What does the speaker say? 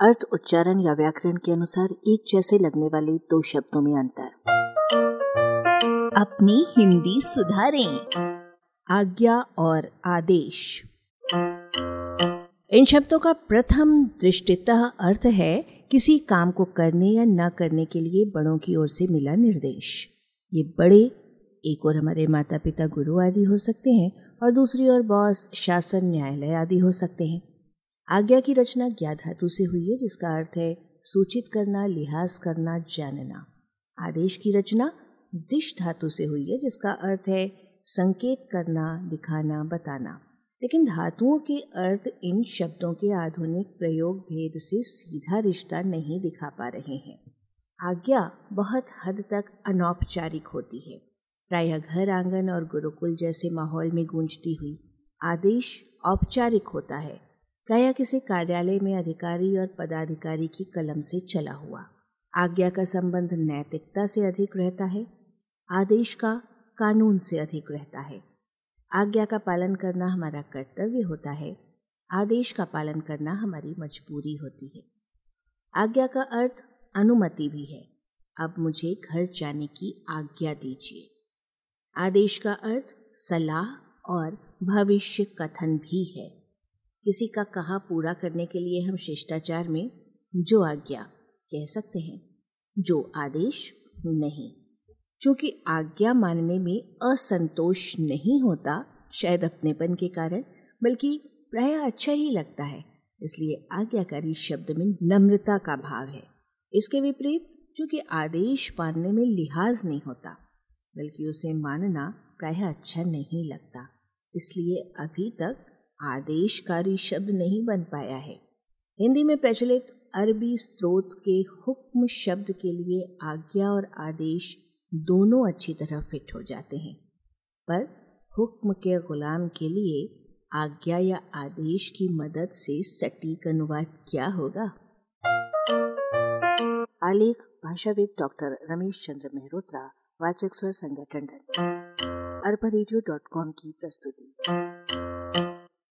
अर्थ उच्चारण या व्याकरण के अनुसार एक जैसे लगने वाले दो शब्दों में अंतर। अपनी हिंदी सुधारें। आज्ञा और आदेश। इन शब्दों का प्रथम दृष्टितः अर्थ है किसी काम को करने या न करने के लिए बड़ों की ओर से मिला निर्देश। ये बड़े एक और हमारे माता पिता गुरु आदि हो सकते हैं और दूसरी ओर बॉस शासन न्यायालय आदि हो सकते हैं। आज्ञा की रचना ज्ञा धातु से हुई है, जिसका अर्थ है सूचित करना, लिहाज करना, जानना। आदेश की रचना दिश धातु से हुई है, जिसका अर्थ है संकेत करना, दिखाना, बताना। लेकिन धातुओं के अर्थ इन शब्दों के आधुनिक प्रयोग भेद से सीधा रिश्ता नहीं दिखा पा रहे हैं। आज्ञा बहुत हद तक अनौपचारिक होती है। प्रायः घर आँगन और गुरुकुल जैसे माहौल में गूंजती हुई आदेश औपचारिक होता है। प्राय किसी कार्यालय में अधिकारी और पदाधिकारी की कलम से चला हुआ। आज्ञा का संबंध नैतिकता से अधिक रहता है, आदेश का कानून से अधिक रहता है। आज्ञा का पालन करना हमारा कर्तव्य होता है, आदेश का पालन करना हमारी मजबूरी होती है। आज्ञा का अर्थ अनुमति भी है। अब मुझे घर जाने की आज्ञा दीजिए। आदेश का अर्थ सलाह और भविष्य कथन भी है। किसी का कहा पूरा करने के लिए हम शिष्टाचार में जो आज्ञा कह सकते हैं, जो आदेश नहीं। चूँकि आज्ञा मानने में असंतोष नहीं होता, शायद अपनेपन के कारण, बल्कि प्राय अच्छा ही लगता है। इसलिए आज्ञाकारी शब्द में नम्रता का भाव है। इसके विपरीत, चूँकि आदेश मानने में लिहाज नहीं होता, बल्कि उसे मानना प्राय अच्छा नहीं लगता। इसलिए अभी तक आदेशकारी शब्द नहीं बन पाया है। हिंदी में प्रचलित अरबी स्रोत के हुक्म शब्द के लिए आज्ञा और आदेश दोनों अच्छी तरह फिट हो जाते हैं। पर हुक्म के गुलाम के लिए आज्ञा या आदेश की मदद से सटीक अनुवाद क्या होगा? आलेख, भाषाविद डॉक्टर रमेश चंद्र मेहरोत्रा, वाचक स्वर संज्ञा टंडन। अरबा की प्रस्तुति।